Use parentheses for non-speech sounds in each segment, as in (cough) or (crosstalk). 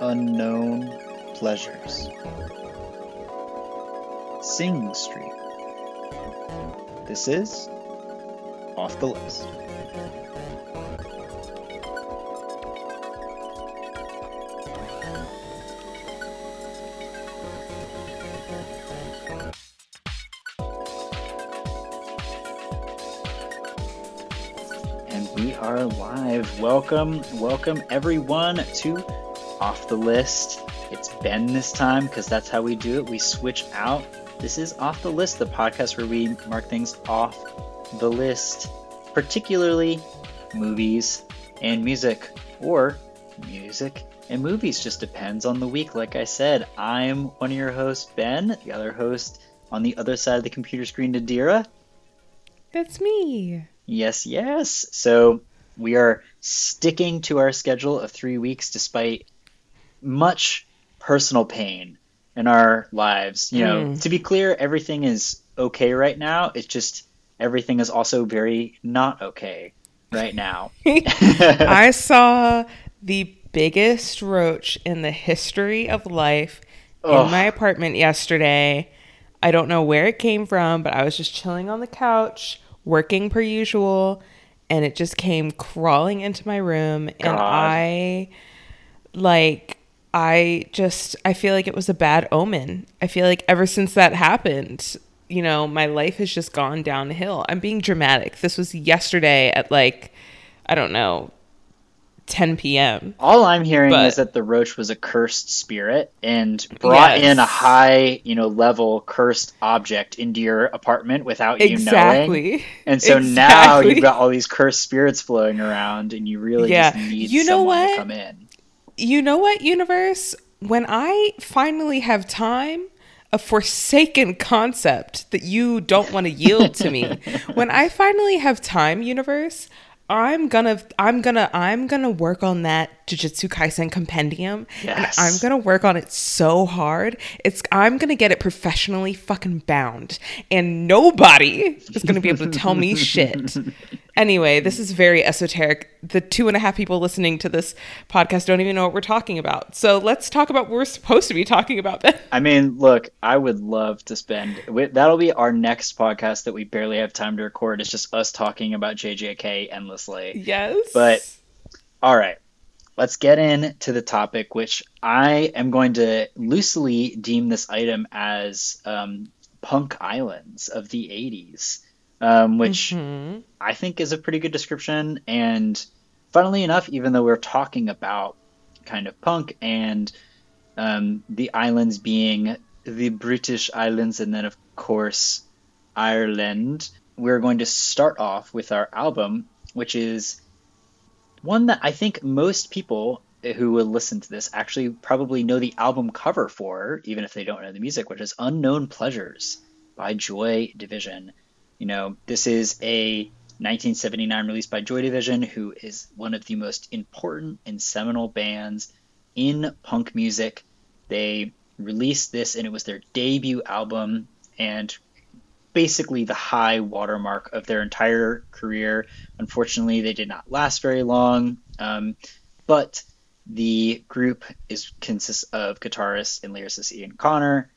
unknown pleasures. Sing Street. This is Off the List. And we are live. Welcome, welcome everyone to Off the List. It's Ben this time because that's how we do it. We switch out. This is Off the List, the podcast where we mark things off the list, particularly movies and music, or music and movies. Just depends on the week. Like I said, I'm one of your hosts, Ben. The other host on the other side of the computer screen, Nadira. That's me. Yes, yes. So we are sticking to our schedule of three weeks despite much personal pain in our lives. You know, Mm. to be clear, everything is okay right now. It's just everything is also very not okay right now. (laughs) I saw the biggest roach in the history of life Ugh. in my apartment yesterday. I don't know where it came from, but I was just chilling on the couch, working per usual, and it just came crawling into my room and I like I just I feel like it was a bad omen. I feel like ever since that happened, you know, my life has just gone downhill. I'm being dramatic. This was yesterday at like I don't know, 10 p.m. All I'm hearing But- is that the roach was a cursed spirit and brought Yes. in a high, you know, level cursed object into your apartment without you knowing. Exactly. And so now you've got all these cursed spirits flowing around, and you really Yeah. just need You know someone to what? come in. You know what, universe? When I finally have time, a forsaken concept that you don't want to yield to me. (laughs) when I finally have time, universe, I'm gonna I'm gonna I'm gonna work on that Jujutsu Kaisen compendium. Yes. And I'm gonna work on it so hard. It's I'm gonna get it professionally fucking bound. And nobody is gonna be able to tell me shit. (laughs) Anyway, this is very esoteric. The two and a half people listening to this podcast don't even know what we're talking about. So let's talk about what we're supposed to be talking about then. I mean, look, I would love to spend. That'll be our next podcast that we barely have time to record. It's just us talking about JJK endlessly. Yes. But- All right, let's get into the topic, which I am going to loosely deem this item as um, punk islands of the 80s, um, which Mhm. I think is a pretty good description. And funnily enough, even though we're talking about kind of punk and um, the islands being the British Islands and then, of course, Ireland, we're going to start off with our album, which is one that I think most people who will listen to this actually probably know the album cover for, even if they don't know the music, which is Unknown Pleasures by Joy Division. You know, this is a 1979 release by Joy Division, who is one of the most important and seminal bands in punk music. They released this, and it was their debut album, and basically the high watermark of their entire career. Unfortunately, they did not last very long, um, but the group is consists of guitarist and lyricist Ian Connor,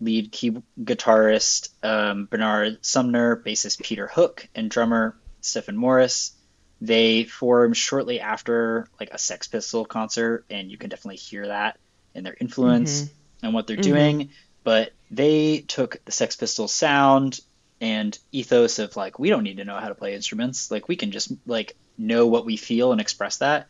lead key guitarist um, Bernard Sumner, bassist Peter Hook, and drummer Stephen Morris. They formed shortly after like a Sex Pistol concert, and you can definitely hear that in their influence and what they're Mhm. doing. But they took the Sex Pistols sound and ethos of like we don't need to know how to play instruments, like we can just like know what we feel and express that,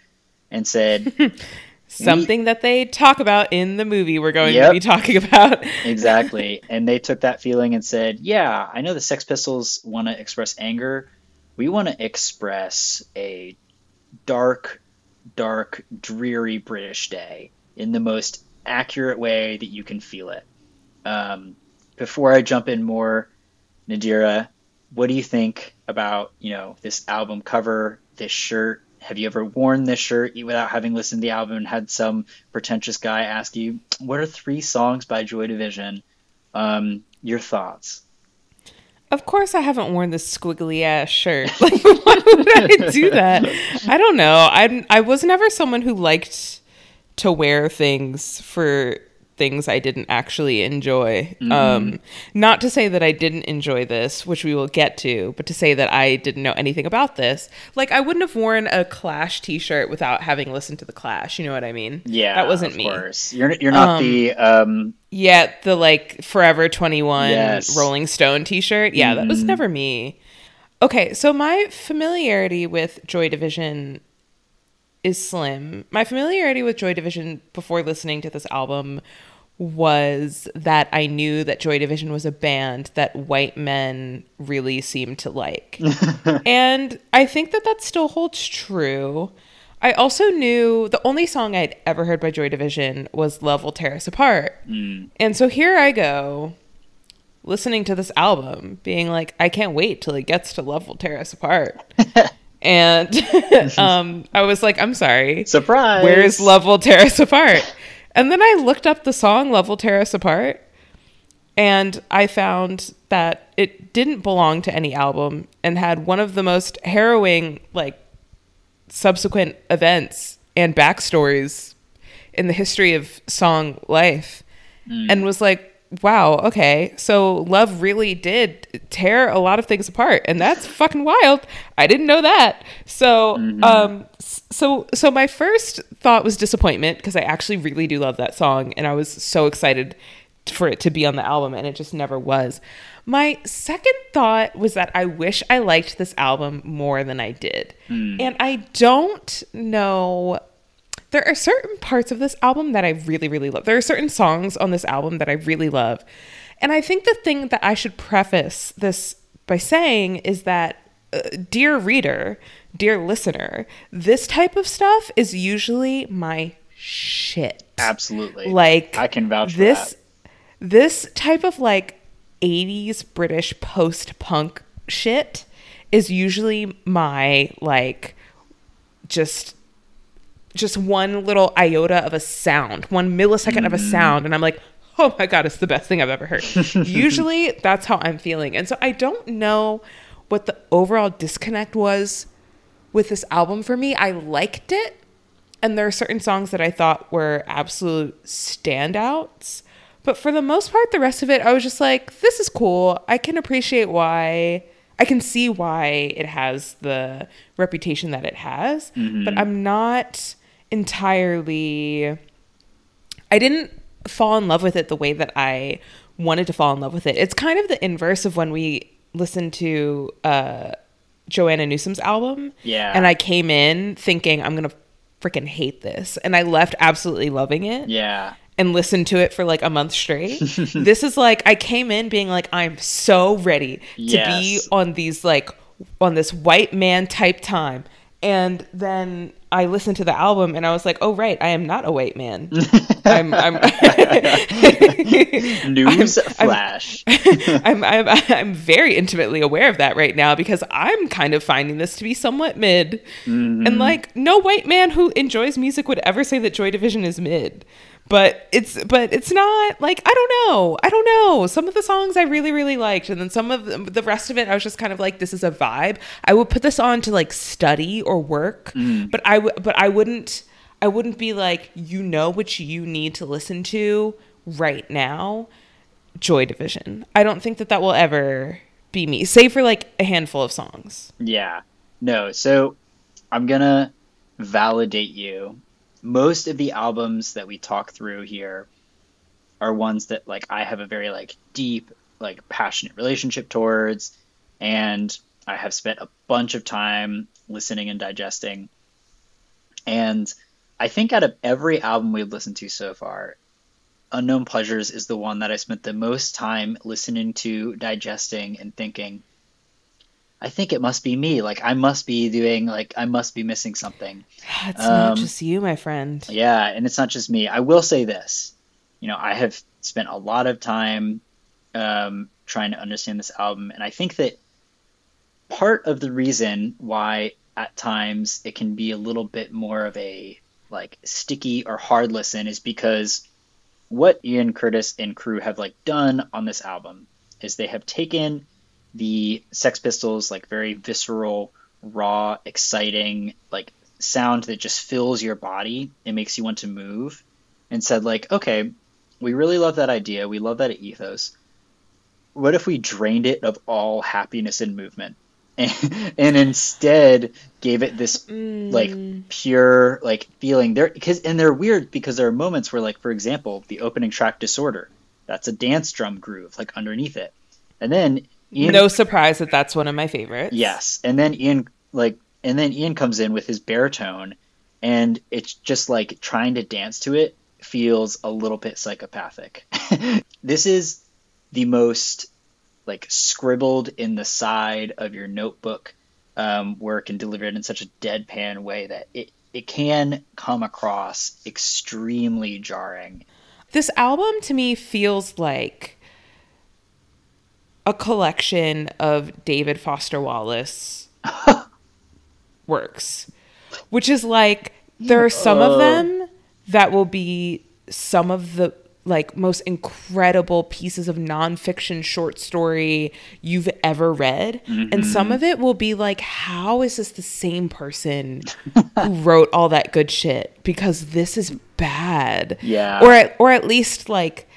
and said (laughs) Something that they talk about in the movie we're going Yep. to be talking (laughs) about. Exactly. and they took that feeling and said, yeah, I know the Sex Pistols want to express anger. We want to express a dark, dark, dreary British day in the most accurate way that you can feel it. Um, before I jump in more, Nadira, what do you think about, you know, this album cover, this shirt? Have you ever worn this shirt without having listened to the album and had some pretentious guy ask you, what are three songs by Joy Division? Um, your thoughts? Of course, I haven't worn this squiggly ass shirt. (laughs) Like, why would I do that? I don't know. I I was never someone who liked to wear things for things I didn't actually enjoy. Um, not to say that I didn't enjoy this, which we will get to, but to say that I didn't know anything about this. Like I wouldn't have worn a Clash T-shirt without having listened to the Clash. You know what I mean? Yeah, that wasn't of me. Course. You're you're not the um Yeah, the like Forever 21 Yes. Rolling Stone t shirt. Yeah, that was never me. Okay, so my familiarity with Joy Division is slim. My familiarity with Joy Division before listening to this album was that I knew that Joy Division was a band that white men really seemed to like. (laughs) and I think that that still holds true. I also knew the only song I'd ever heard by Joy Division was Love Will Tear Us Apart. Mm. And so here I go, listening to this album, being like, I can't wait till it gets to Love Will Tear Us Apart. (laughs) and (laughs) um, I was like, I'm sorry. surprise. Where is Love Will Tear Us Apart? And then I looked up the song Love Will Tear Us Apart, and I found that it didn't belong to any album and had one of the most harrowing, like, subsequent events and backstories in the history of song life. And was like, wow, okay, so love really did tear a lot of things apart, and that's fucking wild. I didn't know that. So, um, so, so my first thought was disappointment because I actually really do love that song, and I was so excited for it to be on the album, and it just never was. My second thought was that I wish I liked this album more than I did, and I don't know there are certain parts of this album that I really, really love. There are certain songs on this album that I really love. And I think the thing that I should preface this by saying is that, uh, dear reader, dear listener, this type of stuff is usually my shit. Absolutely. Like, I can vouch for this, that. this type of like 80s British post punk shit is usually my like just just one little iota of a sound, one millisecond of a mm-hmm. sound, and I'm like, oh my god, it's the best thing I've ever heard. (laughs) Usually that's how I'm feeling. And so I don't know what the overall disconnect was with this album for me. I liked it, and there are certain songs that I thought were absolute standouts. But for the most part, the rest of it, I was just like, this is cool. I can appreciate why. I can see why it has the reputation that it has, but mm-hmm. I'm not entirely. I didn't fall in love with it the way that I wanted to fall in love with it. It's kind of the inverse of when we listened to uh, Joanna Newsom's album. Yeah. And I came in thinking, I'm going to freaking hate this. And I left absolutely loving it Yeah. and listened to it for like a month straight. (laughs) this is like I came in being like I'm so ready to be on these like on this white man type time. And then I listened to the album and I was like, "Oh right, I am not a white man. (laughs) I'm (laughs) I'm News I'm- flash. (laughs) I'm, I'm I'm very intimately aware of that right now because I'm kind of finding this to be somewhat mid, and mm-hmm. like no white man who enjoys music would ever say that Joy Division is mid, but it's but it's not like I don't know I don't know some of the songs I really really liked and then some of the, the rest of it I was just kind of like this is a vibe I would put this on to like study or work, mm. but I would but I wouldn't I wouldn't be like you know what you need to listen to right now. Joy Division. I don't think that that will ever be me, save for like a handful of songs. Yeah. No, so I'm gonna validate you. Most of the albums that we talk through here are ones that like I have a very like deep, like passionate relationship towards, and I have spent a bunch of time listening and digesting. And I think out of every album we've listened to so far, Unknown Pleasures is the one that I spent the most time listening to, digesting, and thinking, I think it must be me. Like I must be doing like I must be missing something. (sighs) It's not Um, just you, my friend. Yeah, and it's not just me. I will say this. You know, I have spent a lot of time um, trying to understand this album, and I think that part of the reason why at times it can be a little bit more of a like sticky or hard listen is because what Ian Curtis and crew have like done on this album is they have taken the Sex Pistols like very visceral, raw, exciting, like sound that just fills your body and makes you want to move and said like okay we really love that idea. We love that ethos. What if we drained it of all happiness and movement? And, (laughs) and instead gave it this mm. like pure like feeling. There because and they're weird because there are moments where like for example the opening track disorder that's a dance drum groove like underneath it. And then Ian, No surprise that that's one of my favorites. yes and then ian like and then ian comes in with his baritone and it's just like trying to dance to it feels a little bit psychopathic (laughs) this is the most like scribbled in the side of your notebook um, work and delivered in such a deadpan way that it, it can come across extremely jarring. This album to me feels like a collection of David Foster Wallace (laughs) works, which is like there are some of them that will be some of the like most incredible pieces of nonfiction short story you've ever read. And mm-hmm. some of it will be like, how is this the same person who (laughs) wrote all that good shit? Because this is bad. Yeah. Or at, or at least like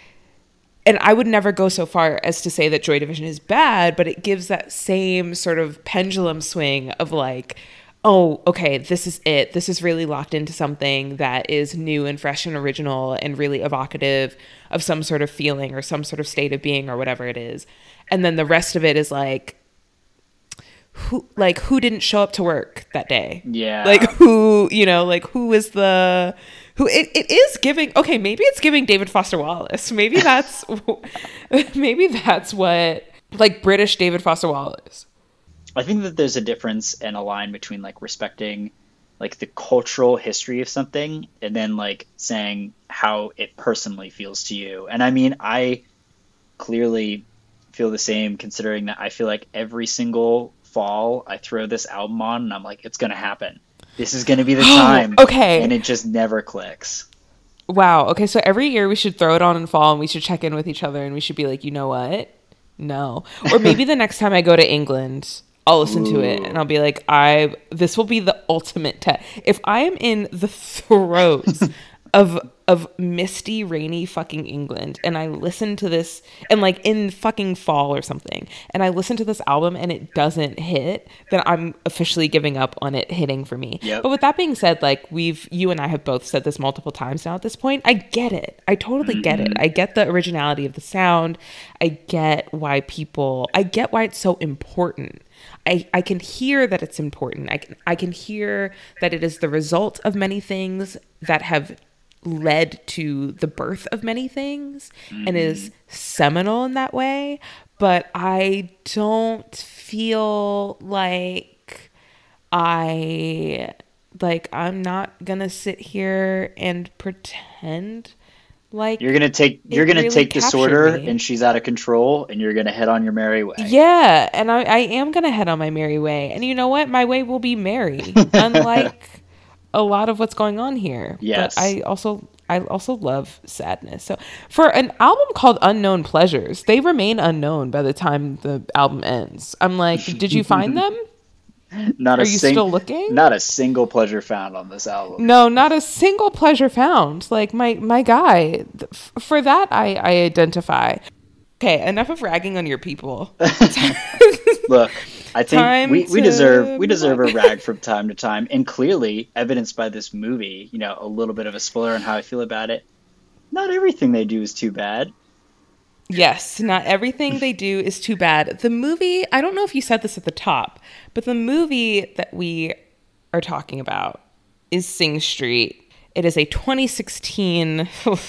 and I would never go so far as to say that Joy Division is bad, but it gives that same sort of pendulum swing of like, oh, okay, this is it. This is really locked into something that is new and fresh and original and really evocative of some sort of feeling or some sort of state of being or whatever it is. And then the rest of it is like, who like who didn't show up to work that day Yeah. like who you know like who is the who it, it is giving okay maybe it's giving david foster wallace maybe that's (laughs) (laughs) maybe that's what like british david foster wallace I think that there's a difference and a line between like respecting like the cultural history of something and then like saying how it personally feels to you. And I mean, I clearly feel the same considering that I feel like every single fall I throw this album on and I'm like, it's going to happen. This is going to be the (gasps) oh, time. okay. And it just never clicks. wow okay so every year we should throw it on in fall and we should check in with each other and we should be like you know what no or maybe the (laughs) next time i go to england I'll listen to it and I'll be like, I this will be the ultimate test. If I am in the (laughs) throes (laughs) of of misty, rainy fucking England and I listen to this and like in fucking fall or something, and I listen to this album and it doesn't hit, then I'm officially giving up on it hitting for me. Yep. But with that being said, like we've you and I have both said this multiple times now at this point, I get it. I totally get it. Mm-hmm. I get the originality of the sound. I get why people I get why it's so important. I, I can hear that it's important. I can I can hear that it is the result of many things that have led to the birth of many things and mm-hmm. is seminal in that way. But I don't feel like I like I'm not gonna sit here and pretend like You're gonna take you're gonna really take disorder me. and she's out of control and you're gonna head on your merry way. Yeah, and I, I am gonna head on my merry way. And you know what? My way will be merry, (laughs) unlike a lot of what's going on here. Yes. But I also I also love sadness. So for an album called Unknown Pleasures, they remain unknown by the time the album ends. I'm like, (laughs) did you find them? Not Are a you sing- still looking? Not a single pleasure found on this album. No, not a single pleasure found. Like my my guy, f- for that I I identify. Okay, enough of ragging on your people. (laughs) Look, I think we, we deserve we deserve a rag from time to time, and clearly evidenced by this movie. You know, a little bit of a spoiler on how I feel about it. Not everything they do is too bad. Yes, not everything they do is too bad. The movie, I don't know if you said this at the top, but the movie that we are talking about is Sing Street. It is a 2016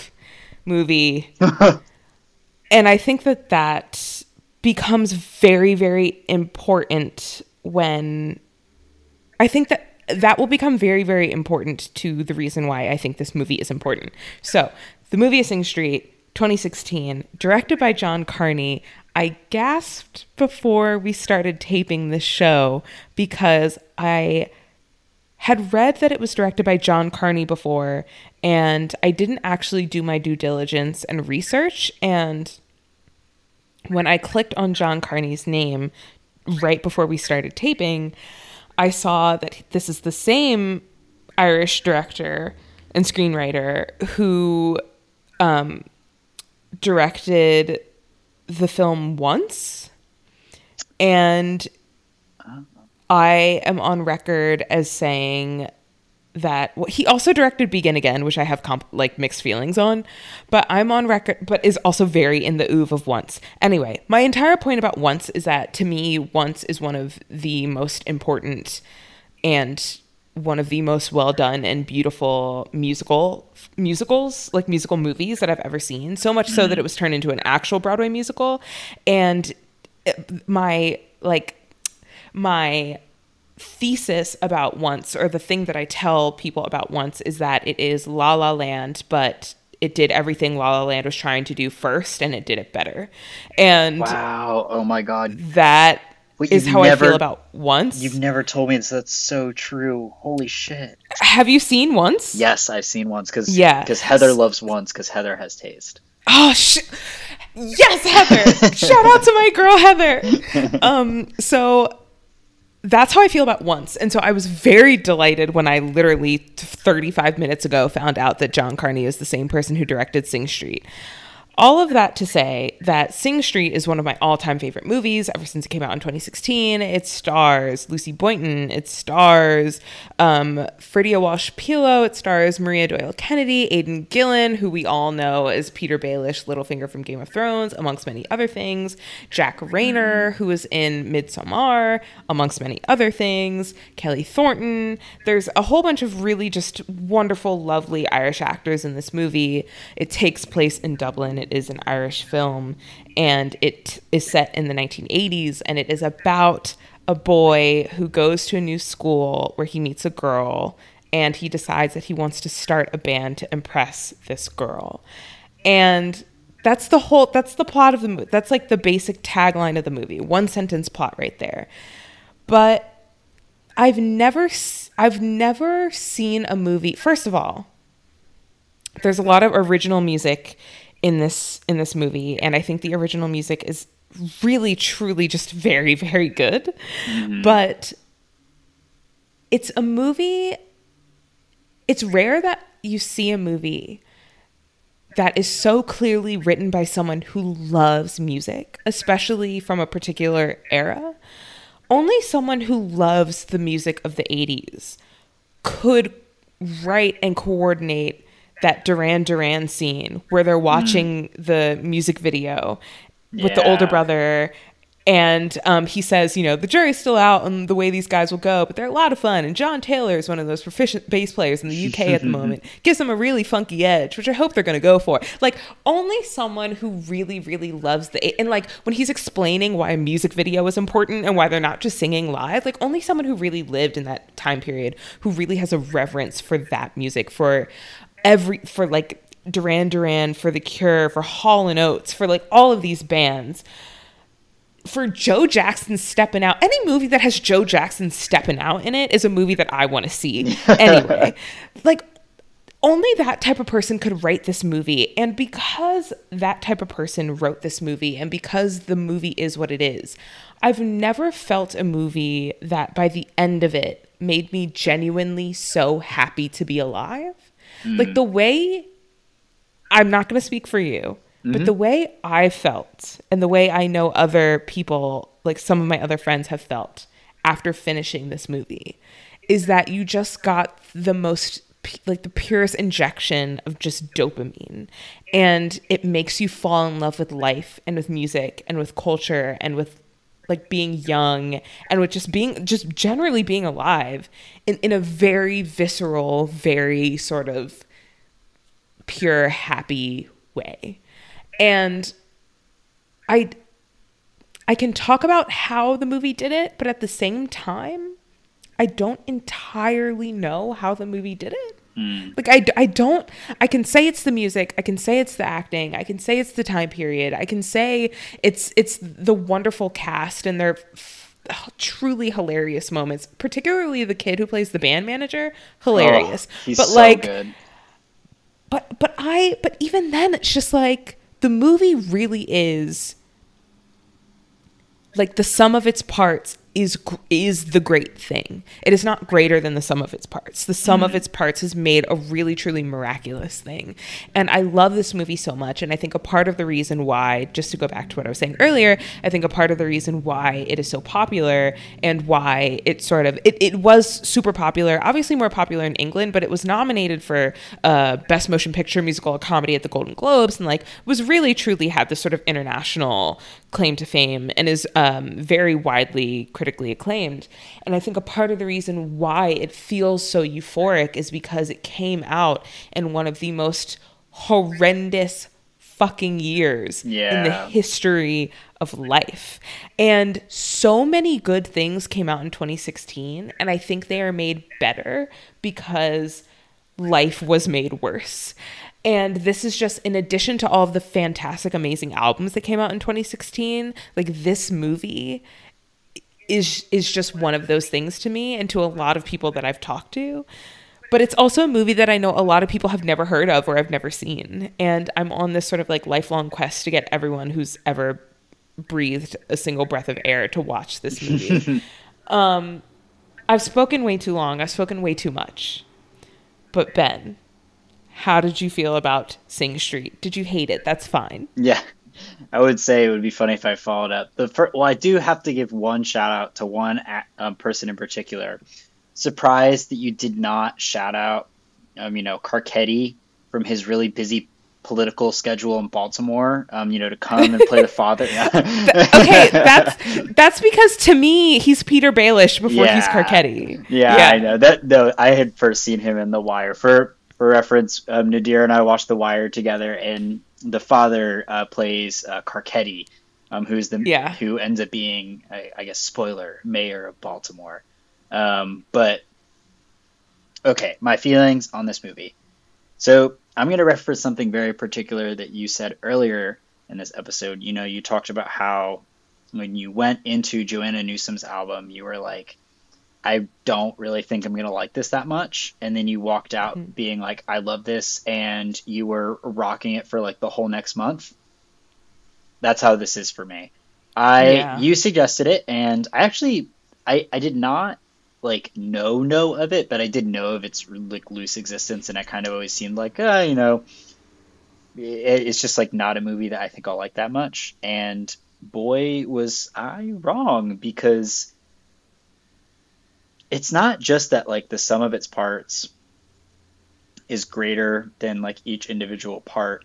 (laughs) movie. (laughs) and I think that that becomes very, very important when I think that that will become very, very important to the reason why I think this movie is important. So, the movie is Sing Street, 2016, directed by John Carney. I gasped before we started taping this show because I had read that it was directed by John Carney before, and I didn't actually do my due diligence and research. And when I clicked on John Carney's name right before we started taping, I saw that this is the same Irish director and screenwriter who um, directed the film once. And I am on record as saying that well, he also directed Begin Again, which I have comp- like mixed feelings on, but I'm on record, but is also very in the oeuvre of Once. Anyway, my entire point about Once is that to me, Once is one of the most important and one of the most well done and beautiful musical musicals, like musical movies that I've ever seen. So much so that it was turned into an actual Broadway musical, and it, my like my thesis about once or the thing that I tell people about once is that it is La La Land, but it did everything La La Land was trying to do first and it did it better. And Wow. Oh my god. that Wait, is how I feel about once. You've never told me this. That's so true. Holy shit. Have you seen once? Yes, I've seen once because Yeah. because Heather loves once because Heather has taste. Oh shit. Yes, Heather. (laughs) Shout out to my girl Heather. (laughs) Um so that's how I feel about once. And so I was very delighted when I literally 35 minutes ago found out that John Carney is the same person who directed Sing Street. All of that to say that Sing Street is one of my all time favorite movies ever since it came out in 2016. It stars Lucy Boynton, it stars um, Ferdia Walsh Peelo, it stars Maria Doyle Kennedy, Aidan Gillen, who we all know as Petyr Baelish, Littlefinger from Game of Thrones, amongst many other things, Jack Reynor, who was in Midsommar, amongst many other things, Kelly Thornton. There's a whole bunch of really just wonderful, lovely Irish actors in this movie. It takes place in Dublin. It is an Irish film, and it is set in the 1980s, and it is about a boy who goes to a new school where he meets a girl, and he decides that he wants to start a band to impress this girl. And that's the whole that's the plot of the movie. That's like the basic tagline of the movie. One sentence plot right there. But I've never i've never seen a movie. First of all, there's a lot of original music in this in this movie and I think the original music is really truly just very very good. Mm-hmm. But it's a movie it's rare that you see a movie that is so clearly written by someone who loves music, especially from a particular era. Only someone who loves the music of the 80s could write and coordinate that Duran Duran scene where they're watching the music video with the older brother. And um, he says, you know, the jury's still out on the way these guys will go, but they're a lot of fun. And John Taylor is one of those proficient bass players in the UK at the moment. (laughs) Gives them a really funky edge, which I hope they're going to go for. Like, only someone who really, really loves the. And, like, when he's explaining why a music video is important and why they're not just singing live, like, only someone who really lived in that time period, who really has a reverence for that music, for every, for like Duran Duran, for The Cure, for Hall and Oates, for like all of these bands for Joe Jackson stepping out, any movie that has Joe Jackson stepping out in it is a movie that I want to see. (laughs) Anyway, like only that type of person could write this movie. And because that type of person wrote this movie and because the movie is what it is, I've never felt a movie that by the end of it made me genuinely so happy to be alive. Like the way I'm not going to speak for you, but the mm-hmm. way I felt and the way I know other people, like some of my other friends, have felt after finishing this movie is that you just got the most, like the purest injection of just dopamine. And it makes you fall in love with life and with music and with culture and with like being young and with just being just generally being alive in, in a very visceral very sort of pure happy way. And i i can talk about how the movie did it but at the same time i don't entirely know how the movie did it Mm. like I, I don't i can say it's the music i can say it's the acting i can say it's the time period i can say it's it's the wonderful cast and their f- truly hilarious moments particularly the kid who plays the band manager hilarious Oh, he's but so like good. but but I but even then it's just like the movie really is like the sum of its parts is is the great thing. It is not greater than the sum of its parts. The sum mm. of its parts has made a really truly miraculous thing. And I love this movie so much and I think a part of the reason why just to go back to what I was saying earlier, I think a part of the reason why it is so popular and why it sort of it, it was super popular, obviously more popular in England, but it was nominated for uh, best motion picture musical or comedy at the Golden Globes and like was really truly had this sort of international claim to fame and is um, very widely critically acclaimed. And I think a part of the reason why it feels so euphoric is because it came out in one of the most horrendous fucking years yeah. in the history of life. And so many good things came out in 2016, and I think they are made better because life was made worse. And this is just in addition to all of the fantastic, amazing albums that came out in 2016, like this movie is is just one of those things to me and to a lot of people that I've talked to. But it's also a movie that I know a lot of people have never heard of or have never seen. And I'm on this sort of like lifelong quest to get everyone who's ever breathed a single breath of air to watch this movie. (laughs) um, I've spoken way too long. I've spoken way too much. But Ben, how did you feel about Sing Street? Did you hate it? That's fine. Yeah. I would say it would be funny if I followed up. The first, well, I do have to give one shout out to one um, person in particular. Surprised that you did not shout out, um, you know, Carcetti from his really busy political schedule in Baltimore, um, you know, to come and play the father. (laughs) okay, that's that's because to me he's Petyr Baelish before yeah. he's Carcetti. Yeah, yeah, I know that. No, I had first seen him in The Wire. For for reference, um, Nadir and I watched The Wire together, and the father uh, plays uh, Carcetti, um, who's the yeah. who ends up being, I, I guess, spoiler, mayor of Baltimore. Um, but okay, my feelings on this movie. So I'm going to reference something very particular that you said earlier in this episode. You know, you talked about how when you went into Joanna Newsom's album, you were like, I don't really think I'm gonna like this that much. And then you walked out mm-hmm. being like, I love this, and you were rocking it for like the whole next month. That's how this is for me. I yeah. you suggested it, and I actually I I did not like know know of it, but I did know of its like loose existence, and I kind of always seemed like, uh, you know, it, it's just like not a movie that I think I'll like that much. And boy, was I wrong because it's not just that like the sum of its parts is greater than like each individual part.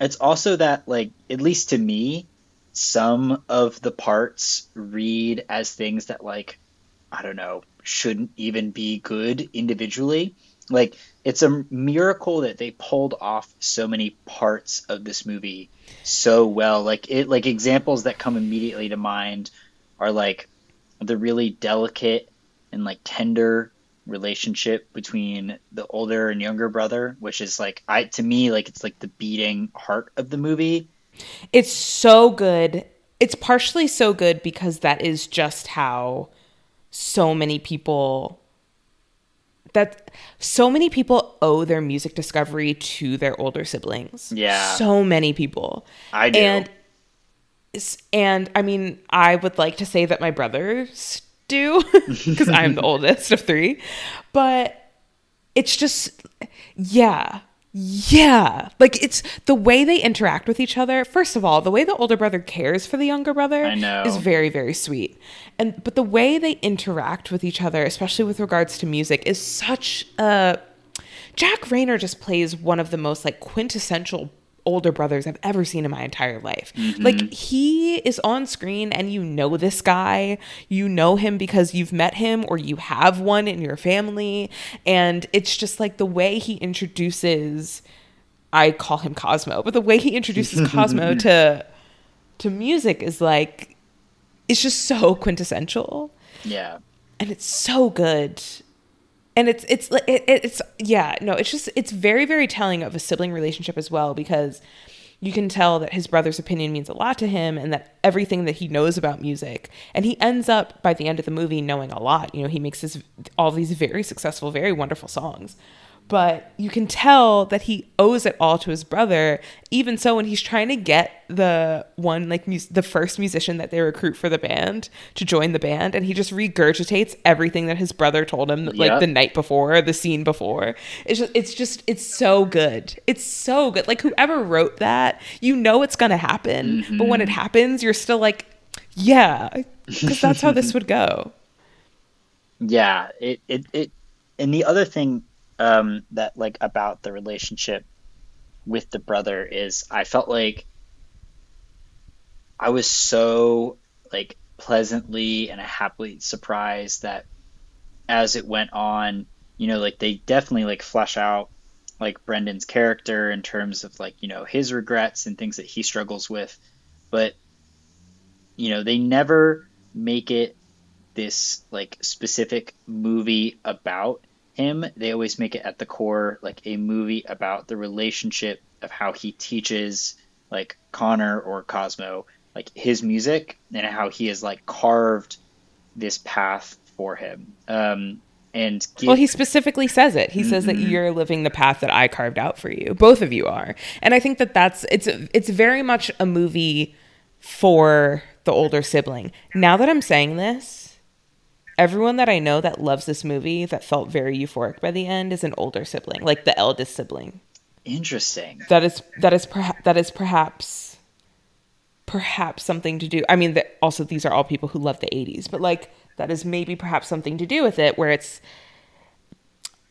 It's also that like at least to me, some of the parts read as things that like I don't know, shouldn't even be good individually. Like it's a miracle that they pulled off so many parts of this movie so well. Like it like examples that come immediately to mind are like the really delicate and like tender relationship between the older and younger brother, which is like I to me like it's like the beating heart of the movie. It's so good. It's partially so good because that is just how so many people that so many people owe their music discovery to their older siblings. Yeah. So many people. I do. And and I mean, I would like to say that my brothers do (laughs) because I'm the (laughs) oldest of three. But it's just, yeah. Yeah. Like it's the way they interact with each other. First of all, the way the older brother cares for the younger brother is very, very sweet. And but the way they interact with each other, especially with regards to music, is such a Jack Reynor just plays one of the most like quintessential older brothers I've ever seen in my entire life. Mm-hmm. Like he is on screen and you know this guy. You know him because you've met him or you have one in your family and it's just like the way he introduces I call him Cosmo, but the way he introduces Cosmo (laughs) to to music is like it's just so quintessential. Yeah. And it's so good and it's it's it, it's yeah no it's just it's very very telling of a sibling relationship as well because you can tell that his brother's opinion means a lot to him and that everything that he knows about music and he ends up by the end of the movie knowing a lot. You know he makes this all these very successful very wonderful songs but you can tell that he owes it all to his brother. Even so, when he's trying to get the one, like mus- the first musician that they recruit for the band to join the band, and he just regurgitates everything that his brother told him, like Yep. the night before, the scene before. It's just, it's just, it's so good. It's so good. Like whoever wrote that, you know it's gonna happen, but when it mm-hmm. happens, you're still like, yeah, because that's how this would go. (laughs) Yeah, it, it, it and the other thing um that like about the relationship with the brother is I felt like I was so like pleasantly and happily surprised that as it went on, you know, like they definitely like flesh out like Brendan's character in terms of like, you know, his regrets and things that he struggles with, but you know, they never make it this like specific movie about him. They always make it at the core like a movie about the relationship of how he teaches like Connor or Cosmo like his music and how he has like carved this path for him. Um and give, Well, he specifically says it. He says that you're living the path that I carved out for you. Both of you are, and I think that that's it's it's very much a movie for the older sibling. Now that I'm saying this, everyone that I know that loves this movie that felt very euphoric by the end is an older sibling, like the eldest sibling. interesting. That is that is perhaps that is perhaps perhaps something to do. I mean, that also these are all people who love the '80s, but like that is maybe perhaps something to do with it, where it's.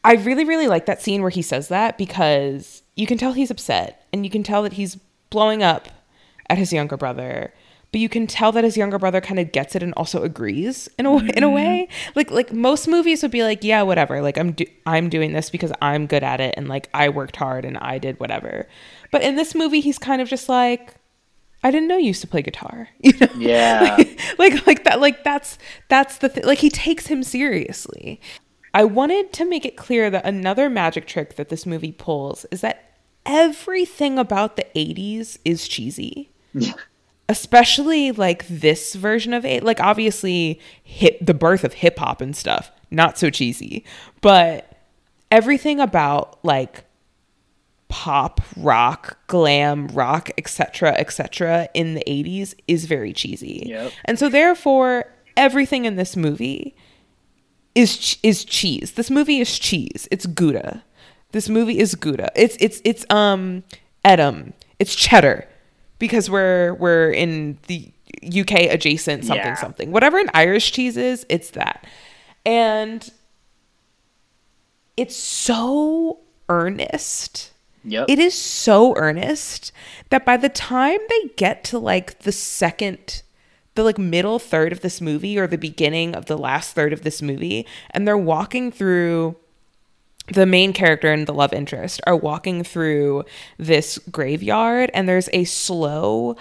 I really, really like that scene where he says that because you can tell he's upset and you can tell that he's blowing up at his younger brother, but you can tell that his younger brother kind of gets it and also agrees in a in a way. Mm-hmm. Like like most movies would be like, yeah, whatever. Like I'm do- I'm doing this because I'm good at it and like I worked hard and I did whatever. But in this movie, he's kind of just like, I didn't know you used to play guitar. (laughs) You know? Yeah. (laughs) like like that like that's that's the thing like he takes him seriously i wanted to make it clear that another magic trick that this movie pulls is that everything about the 80s is cheesy Yeah. Especially like this version of it like obviously hit the birth of hip hop and stuff not so cheesy but everything about like pop rock glam rock etc etc in the 80s is very cheesy. Yep. and so therefore everything in this movie is ch- is cheese. This movie is cheese. It's gouda. This movie is gouda. It's it's it's um edam. It's cheddar because we're we're in the UK adjacent something Yeah. something whatever an Irish cheese is it's that and it's so earnest Yep. it is so earnest that by the time they get to like the second the like middle third of this movie or the beginning of the last third of this movie and they're walking through the main character and the love interest are walking through this graveyard and there's a slow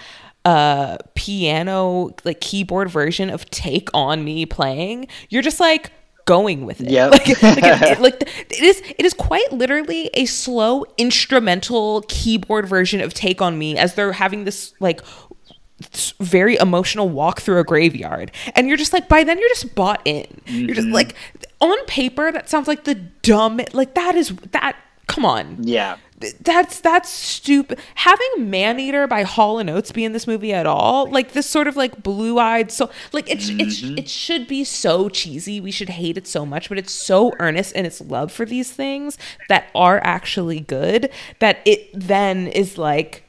uh piano like keyboard version of take on me playing. You're just like going with it. Yeah like, like, it, (laughs) like it is it is quite literally a slow instrumental keyboard version of take on me as they're having this like very emotional walk through a graveyard. And you're just like by then you're just bought in. You're just like on paper that sounds like the dumb like that is that come on. Yeah. That's that's stupid having man eater by hall and oates be in this movie at all like this sort of like blue-eyed so like it's it's mm-hmm. it should be so cheesy. We should hate it so much but it's so earnest in its love for these things that are actually good that it then is like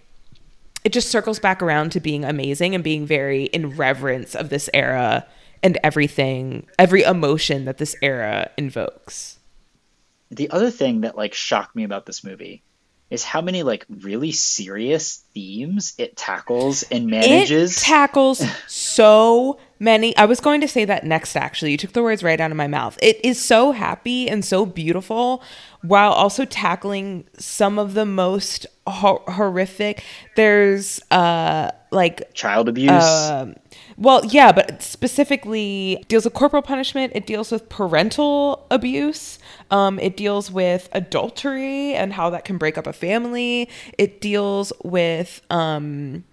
it just circles back around to being amazing and being very in reverence of this era and everything every emotion that this era invokes The other thing that like shocked me about this movie is how many like really serious themes it tackles and manages. It tackles (laughs) so many. I was going to say that next, actually. You took the words right out of my mouth. It is so happy and so beautiful while also tackling some of the most hor- horrific. There's uh like Child abuse. um, well, yeah, but specifically deals with corporal punishment. It deals with parental abuse. Um, it deals with adultery and how that can break up a family. It deals with um,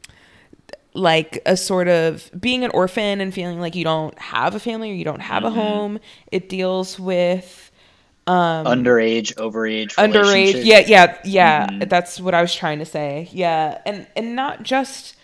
like a sort of being an orphan and feeling like you don't have a family or you don't have a home. It deals with Um, underage, overage, underage. Yeah, yeah, yeah. Mm-hmm. That's what I was trying to say. Yeah, and and not just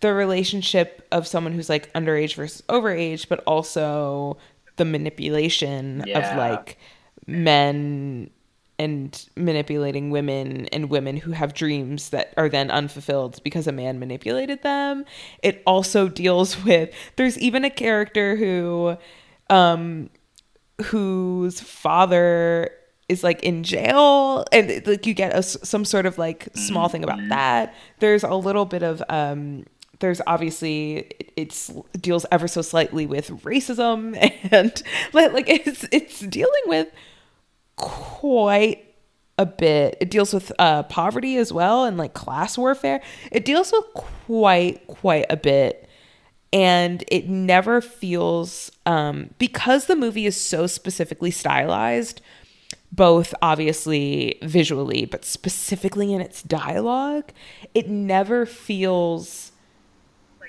the relationship of someone who's like underage versus overage, but also the manipulation yeah. of like men and manipulating women and women who have dreams that are then unfulfilled because a man manipulated them. It also deals (laughs) with there's even a character who um whose father is like in jail and like you get a, some sort of like small thing about mm-hmm. that. There's a little bit of um there's obviously it's it deals ever so slightly with racism (laughs) and like it's it's dealing with quite a bit. It deals with uh, poverty as well and like class warfare. It deals with quite quite a bit, and it never feels um, because the movie is so specifically stylized, both obviously visually, but specifically in its dialogue. It never feels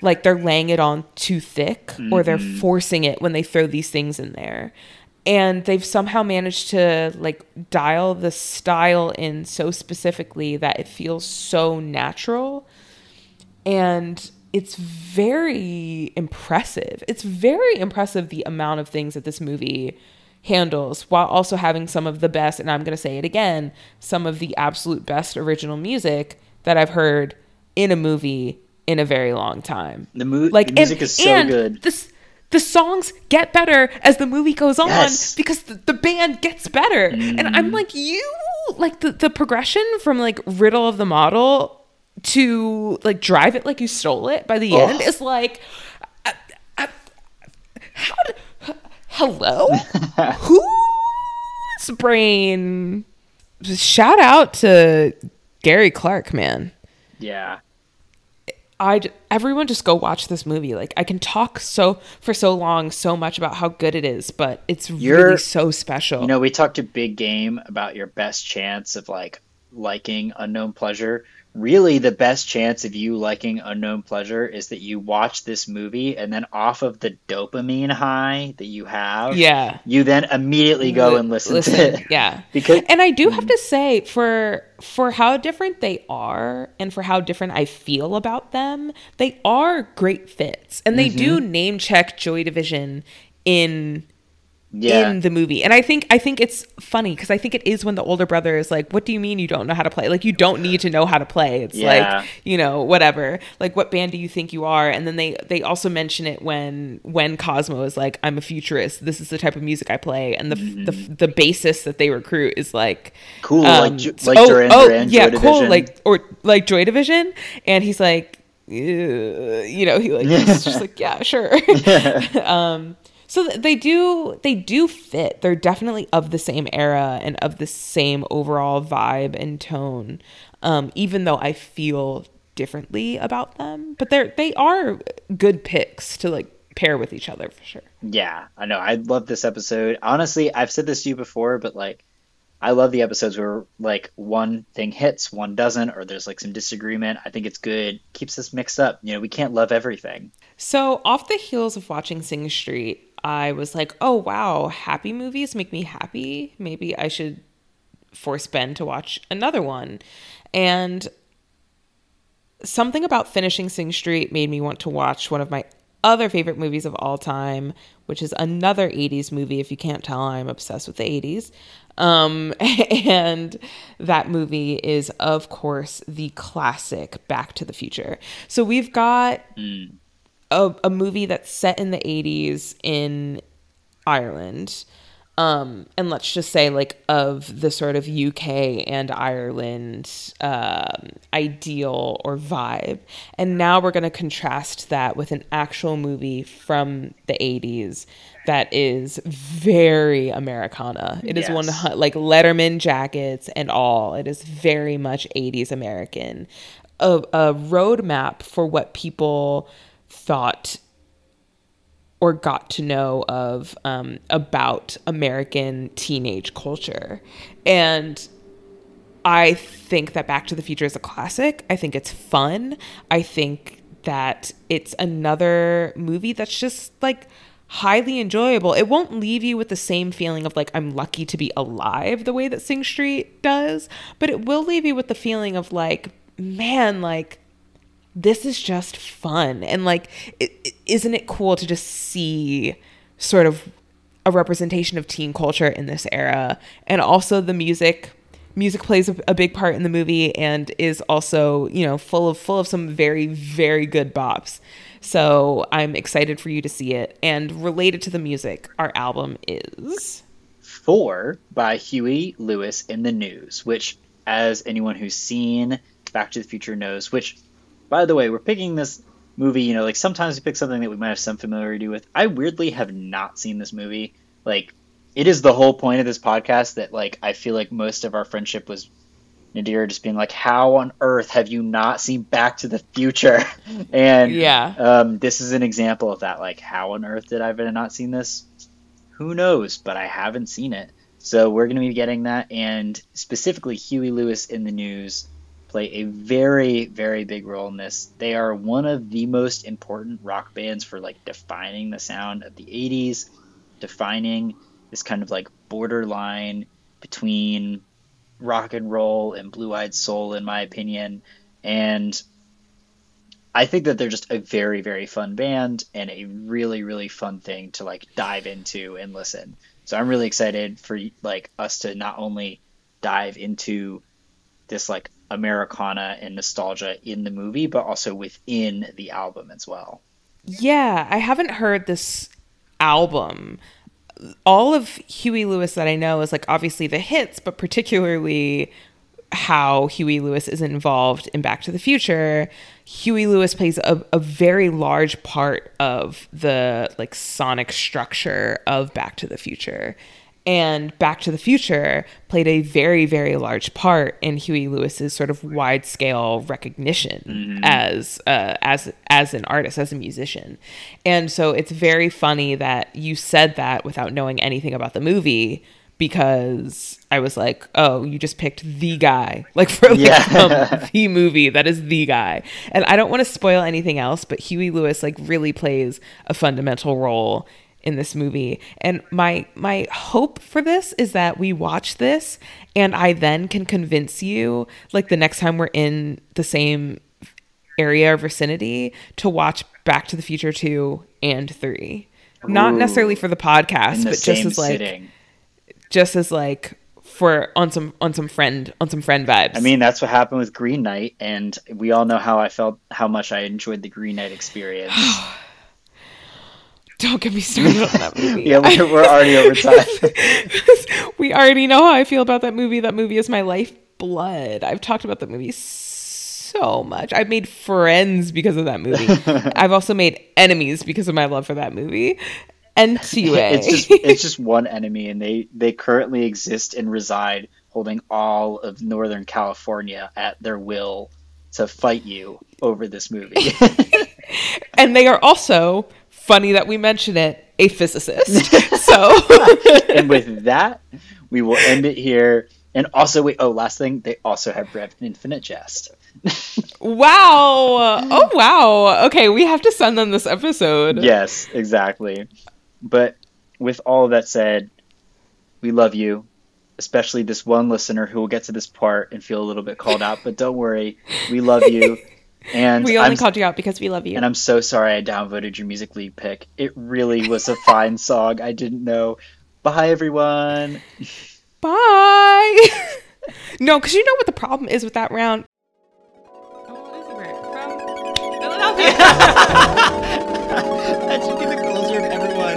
like they're laying it on too thick mm-hmm. or they're mm-hmm. forcing it when they throw these things in there and they've somehow managed to like dial the style in so specifically that it feels so natural and it's very impressive it's very impressive the amount of things that this movie handles while also having some of the best and i'm going to say it again some of the absolute best original music that i've heard in a movie in a very long time the, mo- like, the music and, is so good this the songs get better as the movie goes on yes. because the, the, band gets better. Mm. And I'm mm. like, you like the, the progression from like Riddle of the Model to like Drive It Like You Stole It by the oh. end is like, uh, uh, how did, hello? (laughs) Whose brain? Shout out to Gary Clark, man. Yeah. I everyone just go watch this movie. Like I can talk so for so long so much about how good it is, but it's You're, really so special. You know, we talked to Big Game about your best chance of like liking Unknown Pleasure really the best chance of you liking unknown pleasure is that you watch this movie and then off of the dopamine high that you have yeah. you then immediately go and listen, listen to it. yeah. (laughs) Because and i do have to say for for how different they are and for how different i feel about them they are great fits. And they mm-hmm. do name check joy division in yeah. in the movie. And I think I think it's funny because I think it is when the older brother is like, "What do you mean you don't know how to play? Like you don't need to know how to play. It's yeah. like you know whatever. Like what band do you think you are?" And then they they also mention it when when Cosmo is like, "I'm a futurist. This is the type of music I play." And the mm-hmm. the, the bassist that they recruit is like cool, um, like like oh, Duran oh, Duran, yeah, Joy cool, Division. like or like Joy Division, and he's like. you know, he like he's just like yeah, sure. (laughs) (laughs) um, so they do they do fit. They're definitely of the same era and of the same overall vibe and tone. Um, even though I feel differently about them, but they're they are good picks to like pair with each other for sure. Yeah, I know. I love this episode. Honestly, I've said this to you before, but like I love the episodes where like one thing hits, one doesn't, or there's like some disagreement. I think it's good. Keeps us mixed up. You know, we can't love everything. So, off the heels of watching Sing Street, I was like, oh, wow, happy movies make me happy. Maybe I should force Ben to watch another one. And something about finishing Sing Street made me want to watch one of my other favorite movies of all time, which is another 80s movie. If you can't tell, I'm obsessed with the 80s. Um, (laughs) and that movie is, of course, the classic Back to the Future. So we've got. Mm a, a movie that's set in the 80s in Ireland. Um, and let's just say like of the sort of UK and Ireland um, ideal or vibe. And now we're going to contrast that with an actual movie from the 80s that is very Americana. It is yes. one like Letterman jackets and all. It is very much 80s American. A, a roadmap for what people thought or got to know of um, about American teenage culture. And I think that Back to the Future is a classic. I think it's fun. I think that it's another movie that's just like highly enjoyable. It won't leave you with the same feeling of like I'm lucky to be alive the way that Sing Street does, but it will leave you with the feeling of like man, like this is just fun. And like isn't it cool to just see sort of a representation of teen culture in this era? And also the music music plays a, big part in the movie and is also you know full of full of some very very good bops so i'm excited for you to see it. And related to the music our album is Fore! by Huey Lewis and the News which as anyone who's seen back to the future knows which by the way we're picking this movie you know like sometimes we pick something that we might have some familiarity with. I weirdly have not seen this movie. Like it is the whole point of this podcast that like I feel like most of our friendship was Nadira just being like, "How on earth have you not seen Back to the Future?" (laughs) and yeah, um, this is an example of that. Like, how on earth did I not seen this? Who knows? But I haven't seen it, so we're going to be getting that. And specifically, Huey Lewis and the News play a very, very big role in this. They are one of the most important rock bands for like defining the sound of the '80s, defining this kind of like borderline between rock and roll and blue eyed soul, in my opinion. And I think that they're just a very, very fun band and a really, really fun thing to like dive into and listen. So I'm really excited for like us to not only dive into this like Americana and nostalgia in the movie, but also within the album as well. Yeah, I haven't heard this album all of Huey Lewis that I know is like obviously the hits, but particularly how Huey Lewis is involved in Back to the Future. Huey Lewis plays a, a very large part of the like sonic structure of Back to the Future and Back to the Future played a very, very large part in Huey Lewis's sort of wide scale recognition mm-hmm. as uh, as as an artist, as a musician. And so it's very funny that you said that without knowing anything about the movie because I was like, oh, you just picked the guy, (laughs) like for like yeah. (laughs) the movie that is the guy. And I don't want to spoil anything else, but Huey Lewis like really plays a fundamental role in this movie. And my my hope for this is that we watch this and I then can convince you like the next time we're in the same area of vicinity to watch Back to the Future 2 and 3. Ooh, Not necessarily for the podcast, the but just as like sitting. just as like for on some on some friend on some friend vibes. I mean, that's what happened with Green Knight and we all know how I felt how much I enjoyed the Green Knight experience. (sighs) (sighs) Don't get me started on that movie. yeah, we're, we're already over time. (laughs) we already know how I feel about that movie. That movie is my life blood. I've talked about that movie so much. I've made friends because of that movie. (laughs) I've also made enemies because of my love for that movie. NTA. (laughs) it's just it's just one enemy, and they they currently exist and reside, holding all of Northern California at their will to fight you over this movie. and they are also funny that we mention it, a physicist. (laughs) so, (laughs) and with that, we will end it here. And also, wait, oh, last thing, they also have Rev Infinite Jest. (laughs) wow. Oh, wow. Okay, we have to send them this episode. Yes, exactly. But with all of that said, we love you, especially this one listener who will get to this part and feel a little bit called out. But don't worry, we love you. And we only I'm, called you out because we love you. And I'm so sorry I downvoted your music league pick. It really was a fine (laughs) song. I didn't know. Bye, everyone. Bye. (laughs) no, because you know what the problem is with that round. that should be the closer of everyone.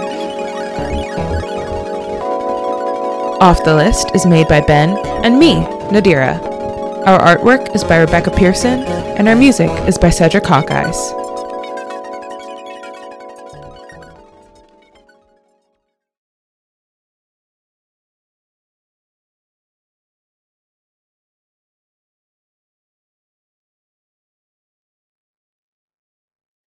Off the List is made by Ben and me, Nadira. Our artwork is by Rebecca Pearson, and our music is by Cedric Hawkeyes.